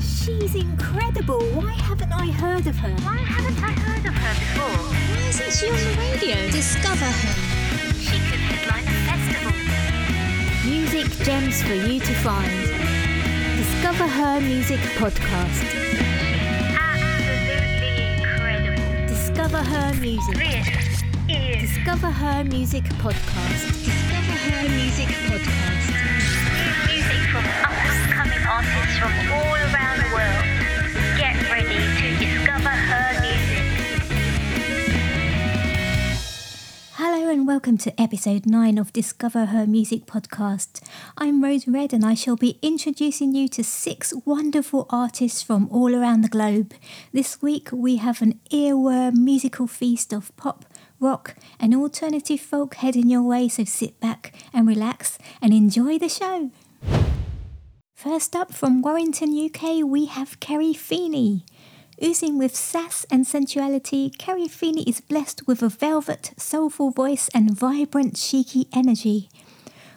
She's incredible. Why haven't I heard of her? Why haven't I heard of her before? Why isn't she on the radio? Discover her. She could headline a festival. Music gems for you to find. Discover Her Music Podcast. Absolutely incredible. Discover Her Music. This is Discover Her Music Podcast. Discover her music podcast. new music from up-and-coming artists from all around the world. Get ready to discover her music. Hello and welcome to episode 9 of Discover Her Music podcast. I'm Rose Red and I shall be introducing you to six wonderful artists from all around the globe. This week we have an earworm musical feast of pop, rock, and alternative folk heading your way, so sit back and relax and enjoy the show. First up from Warrington, UK, we have Kerry Feeney. Oozing with sass and sensuality, Kerry Feeney is blessed with a velvet, soulful voice and vibrant, cheeky energy.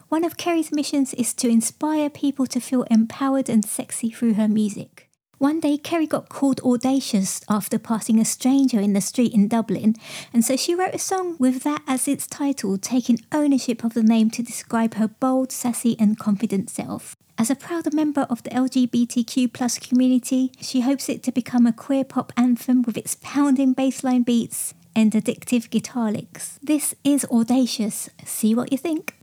One of Kerry's missions is to inspire people to feel empowered and sexy through her music. One day, Kerry got called audacious after passing a stranger in the street in Dublin, and so she wrote a song with that as its title, taking ownership of the name to describe her bold, sassy, and confident self. As a proud member of the LGBTQ plus community, she hopes it to become a queer pop anthem with its pounding bassline beats and addictive guitar licks. This is audacious. See what you think.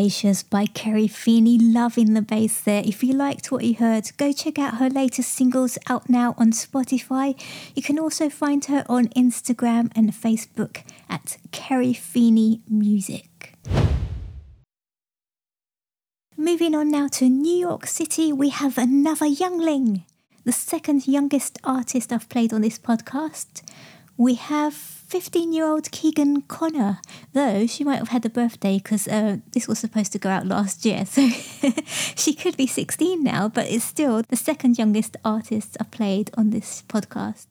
Audacious by Kerry Feeney. Loving the bass there. If you liked what you heard, go check out her latest singles out now on Spotify. You can also find her on Instagram and Facebook at Kerry Feeney Music. Moving on now to New York City, we have another youngling, the second youngest artist I've played on this podcast. We have 15 year old Keegan Connor, though she might have had a birthday because uh, this was supposed to go out last year, so she could be 16 now, but it's still the second youngest artist I've played on this podcast.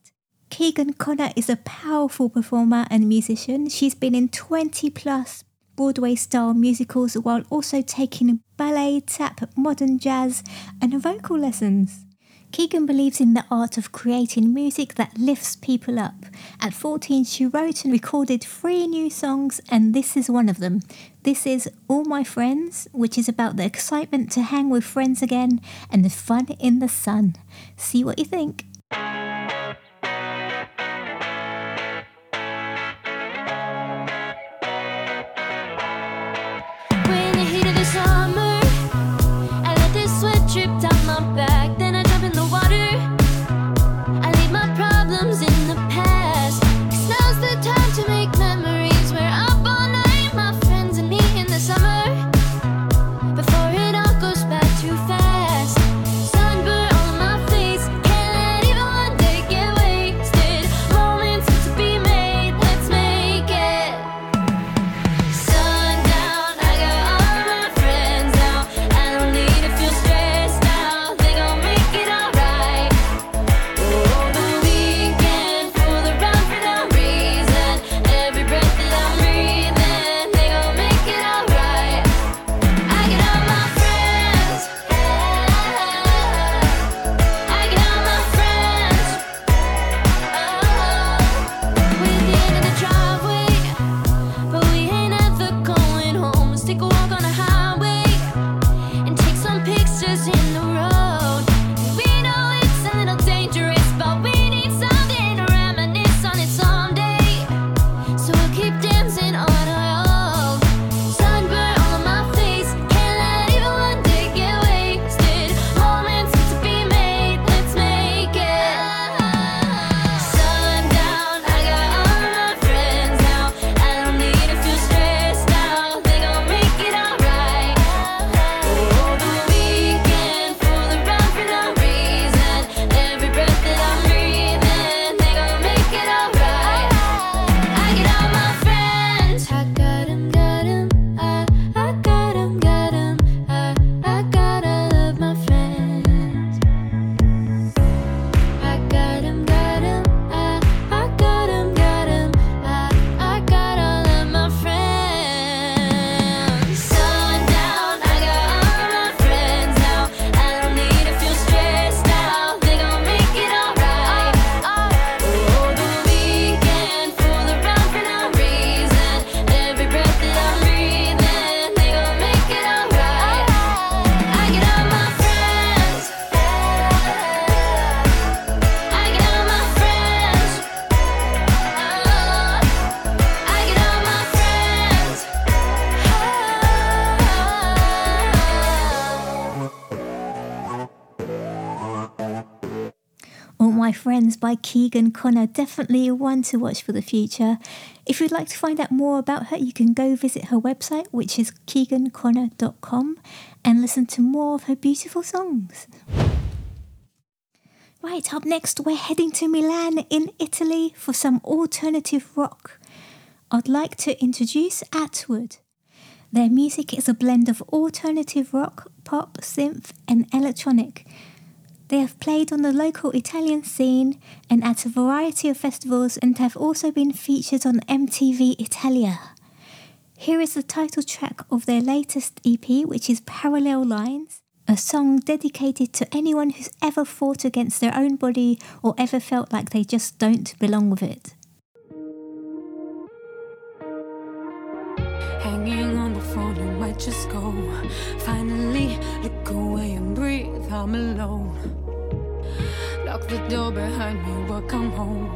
Keegan Connor is a powerful performer and musician. She's been in 20 plus Broadway style musicals while also taking ballet, tap, modern jazz, and vocal lessons. Keegan believes in the art of creating music that lifts people up. At 14, she wrote and recorded three new songs, and this is one of them. This is All My Friends, which is about the excitement to hang with friends again and the fun in the sun. See what you think. Friends by Keegan Connor. Definitely one to watch for the future. If you'd like to find out more about her, you can go visit her website, which is keeganconnor.com, and listen to more of her beautiful songs. Right, up next, we're heading to Milan in Italy for some alternative rock. I'd like to introduce Atwood. Their music is a blend of alternative rock, pop, synth, and electronic. They have played on the local Italian scene and at a variety of festivals and have also been featured on MTV Italia. Here is the title track of their latest EP, which is Parallel Lines, a song dedicated to anyone who's ever fought against their own body or ever felt like they just don't belong with it. Hanging on the phone, you might just go. Finally, I'm alone. Lock the door behind me, we'll come home.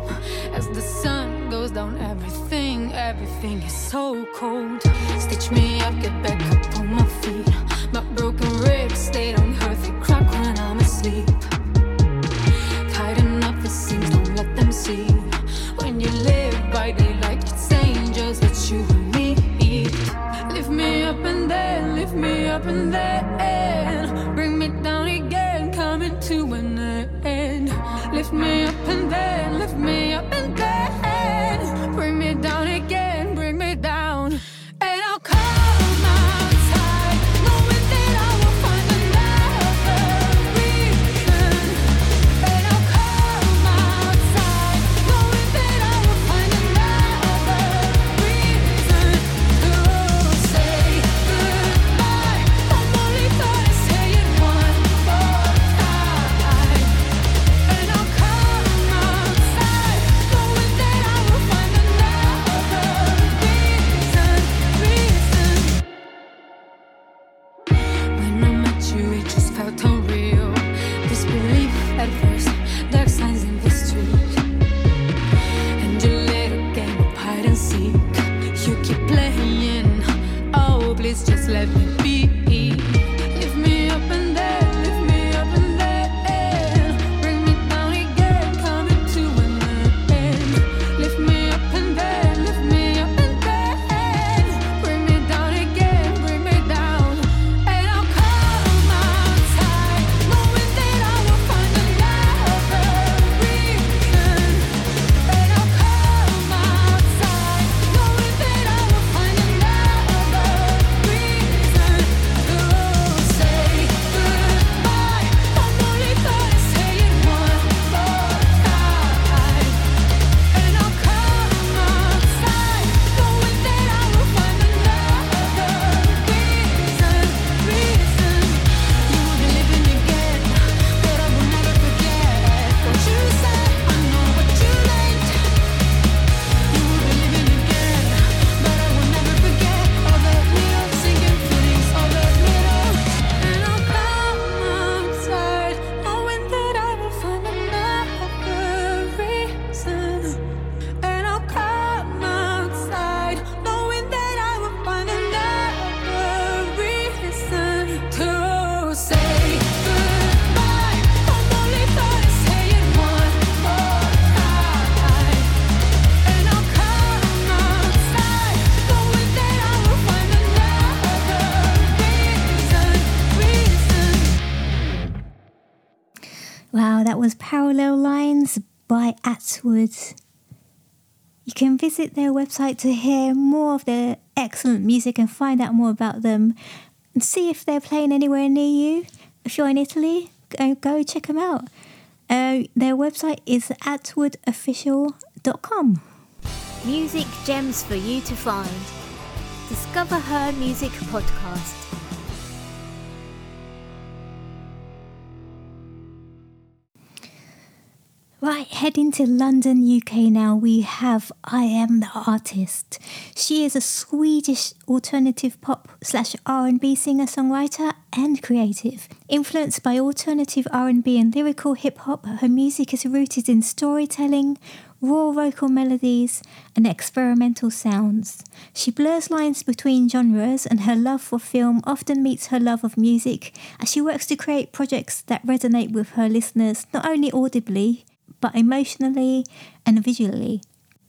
As the sun goes down, everything, everything is so cold. Stitch me up, get back up on my feet. My broken ribs stay on earth, they crack when I'm asleep. Tighten up the seams, don't let them see. When you live by daylight, it's angels, but you and me. Lift me up and then, lift me up and then to an end. Lift me up and then lift me up and then. Visit their website to hear more of their excellent music and find out more about them and see if they're playing anywhere near you. If you're in Italy, go, check them out. Uh, their website is atwoodofficial.com. Music gems for you to find. Discover Her Music Podcast. Right, heading to London, UK now, we have I.M The Artist. She is a Swedish alternative pop slash R&B singer-songwriter and creative. Influenced by alternative R&B and lyrical hip-hop, her music is rooted in storytelling, raw vocal melodies, and experimental sounds. She blurs lines between genres, and her love for film often meets her love of music as she works to create projects that resonate with her listeners not only audibly, but emotionally and visually.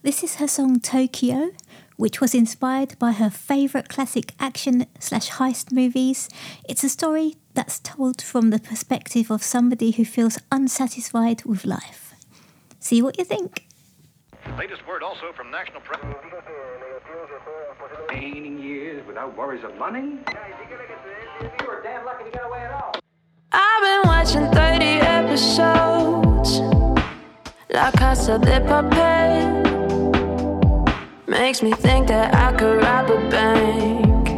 This is her song Tokyo, which was inspired by her favourite classic action slash heist movies. It's a story that's told from the perspective of somebody who feels unsatisfied with life. See what you think. Latest word also from National Press. Gaining years without worries of money. You were damn lucky to get away at all. I've been watching 30 episodes. La Casa de Papel makes me think that I could rob a bank.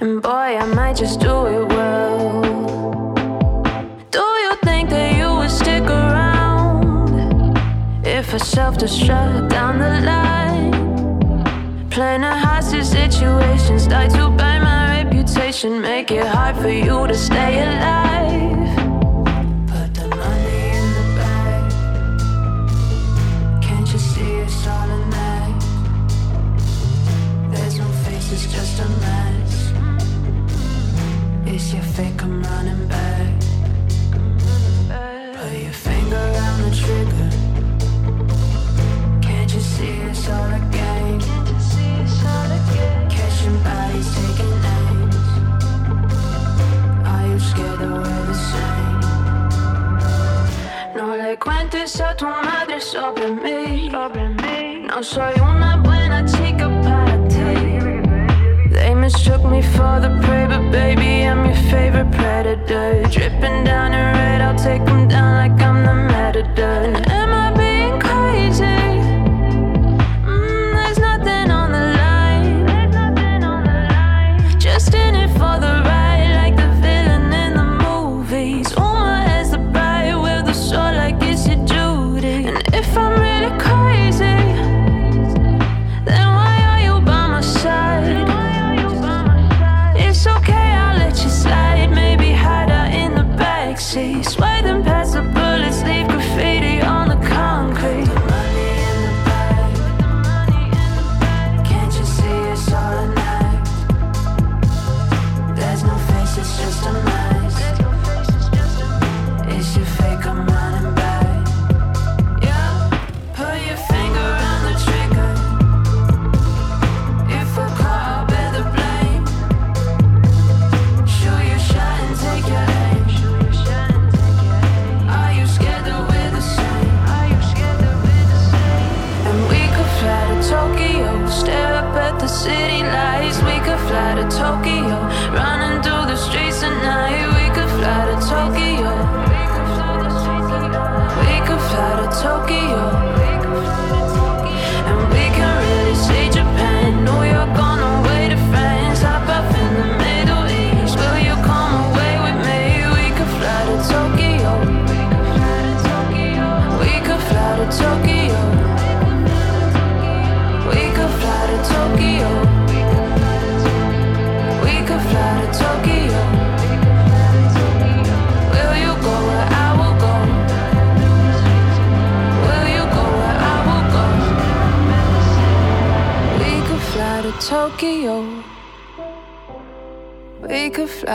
And boy, I might just do it well. Do you think that you would stick around if I self destruct down the line? Playing a hostage situation, start to burn my reputation, make it hard for you to stay alive. Fake, I'm running back. Put your finger on the trigger. Can't you see it's all a game? Catching bodies, taking names. Are you scared that we're the same? No le cuentes a tu madre sobre mí. No soy una buena chica. Mistook me for the prey, but baby, I'm your favorite predator. Dripping down in red, I'll take them down like I'm the matador.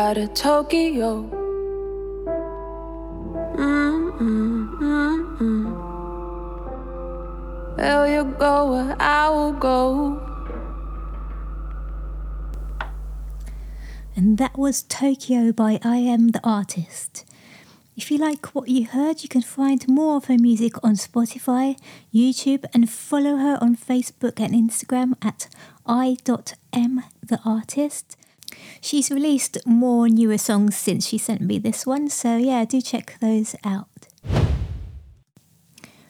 Fly to Tokyo. Mm-mm-mm-mm. Will you go I will go? And that was Tokyo by I.M The Artist. If you like what you heard, you can find more of her music on Spotify, YouTube, and follow her on Facebook and Instagram at i.m.theartist. She's released more newer songs since she sent me this one, so yeah, do check those out.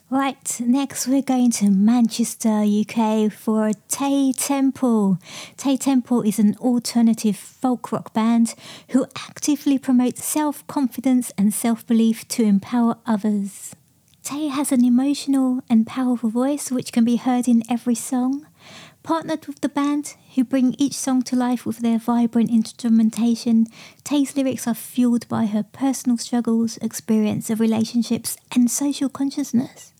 Right, next we're going to Manchester, UK for Tay Temple. Tay Temple is an alternative folk rock band who actively promote self confidence and self belief to empower others. Tay has an emotional and powerful voice which can be heard in every song. Partnered with the band, who bring each song to life with their vibrant instrumentation, Tay's lyrics are fueled by her personal struggles, experience of relationships, and social consciousness.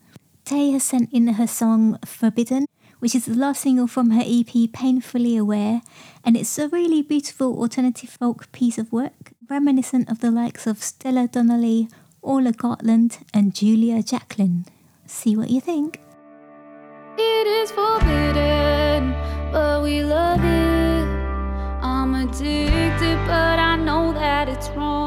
Tay has sent in her song Forbidden, which is the last single from her EP Painfully Aware, and it's a really beautiful alternative folk piece of work, reminiscent of the likes of Stella Donnelly, Orla Gartland, and Julia Jacklin. See what you think. It is forbidden, we love it. I'm addicted, but I know that it's wrong.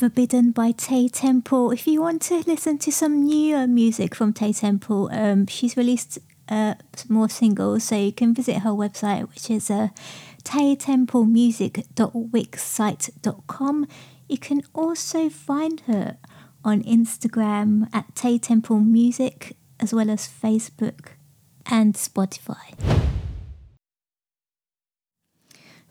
Forbidden by Tay Temple. If you want to listen to some newer music from Tay Temple, um, she's released uh, more singles, so you can visit her website, which is uh, taytemplemusic.wixsite.com. You can also find her on Instagram at Tay Temple Music, as well as Facebook and Spotify.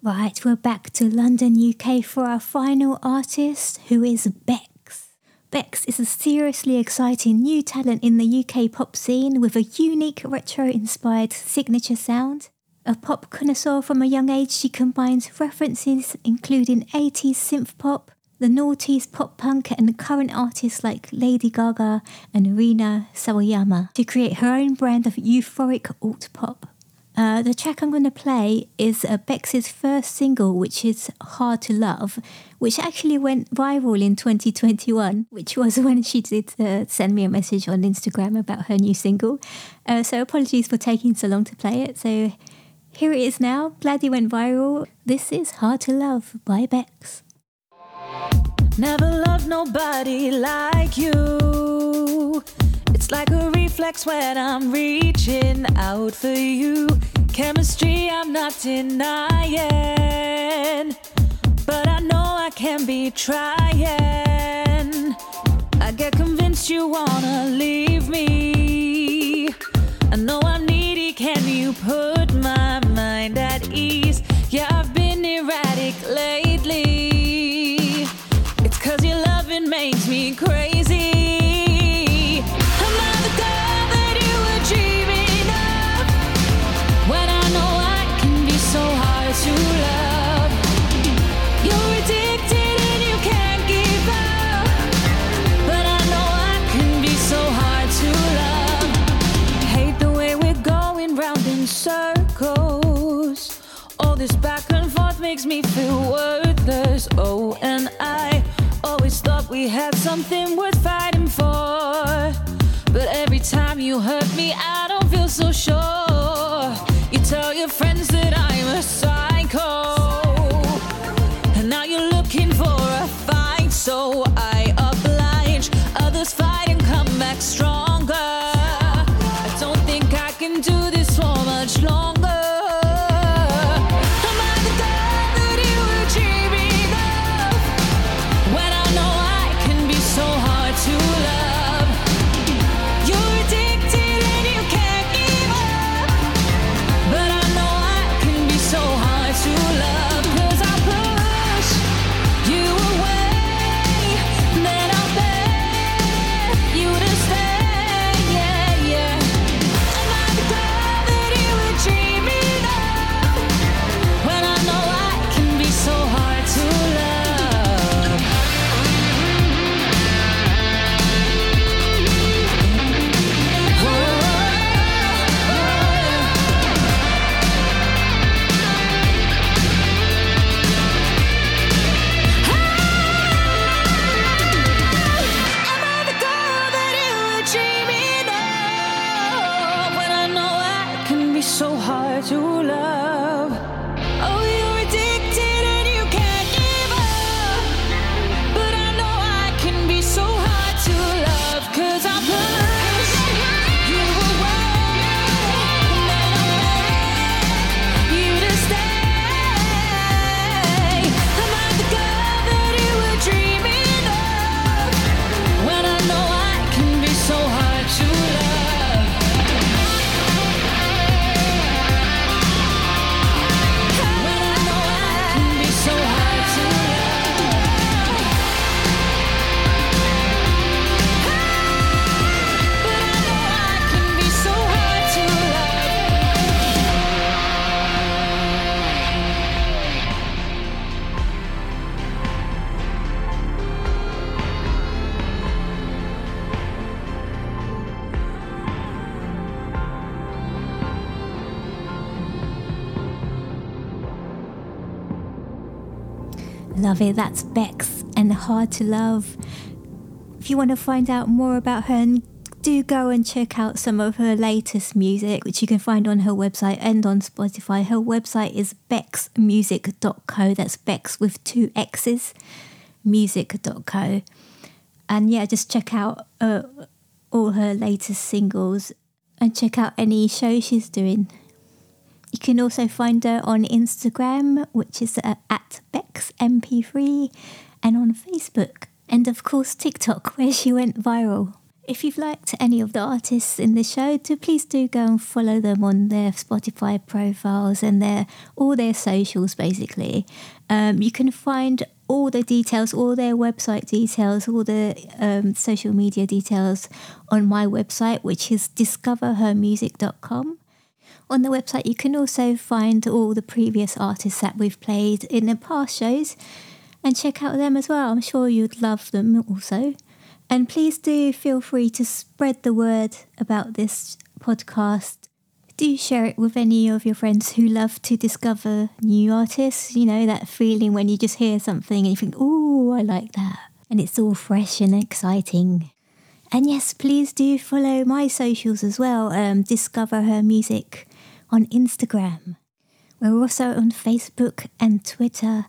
Right, we're back to London, UK for our final artist, who is Bexx. Bexx is a seriously exciting new talent in the UK pop scene with a unique retro inspired signature sound. A pop connoisseur from a young age, she combines references including 80s synth pop, the noughties pop punk, and current artists like Lady Gaga and Rina Sawayama to create her own brand of euphoric alt pop. Uh, the track I'm going to play is uh, Bexx's first single, which is Hard to Love, which actually went viral in 2021, which was when she did uh, send me a message on Instagram about her new single. Uh, so apologies for taking so long to play it. So here it is now. Glad it went viral. This is Hard to Love by Bex. Never loved nobody like you. It's like a reflex when I'm reaching out for you. Chemistry, I'm not denying. But I know I can be trying. I get convinced you wanna leave me. I know I'm needy, can you put my mind at ease? Yeah, I've been erratic lately. It's cause your loving makes me crazy. This back and forth makes me feel worthless. Oh, and I always thought we had something worth fighting for. But every time you hurt me, I don't feel so sure. You tell your friends That's Bexx and Hard to Love. If you want to find out more about her, do go and check out some of her latest music, which you can find on her website and on Spotify. Her website is bexxmusic.co. That's Bexx with two X's. music.co. And yeah, just check out uh, all her latest singles and check out any show she's doing. You can also find her on Instagram, which is uh, at BexxMP3, and on Facebook, and of course TikTok, where she went viral. If you've liked any of the artists in the show, do please do go and follow them on their Spotify profiles and their all their socials. Basically, um, you can find all the details, all their website details, all the um, social media details on my website, which is discoverhermusic.com. On the website, you can also find all the previous artists that we've played in the past shows and check out them as well. I'm sure you'd love them also. And please do feel free to spread the word about this podcast. Do share it with any of your friends who love to discover new artists. You know, that feeling when you just hear something and you think, oh, I like that. And it's all fresh and exciting. And yes, please do follow my socials as well. Um, discover her music on Instagram. We're also on Facebook and Twitter.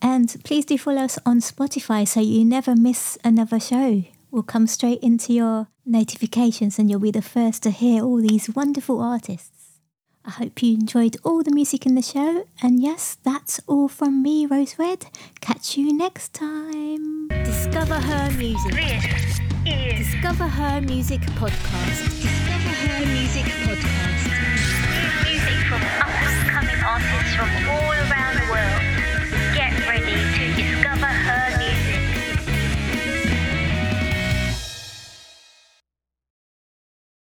And please do follow us on Spotify so you never miss another show We'll come straight into your notifications and you'll be the first to hear all these wonderful artists. I hope you enjoyed all the music in the show, and yes, that's all from me, Rose Red. Catch you next time. Discover Her Music. This is Discover Her Music Podcast. Discover Her Music Podcast fossils from all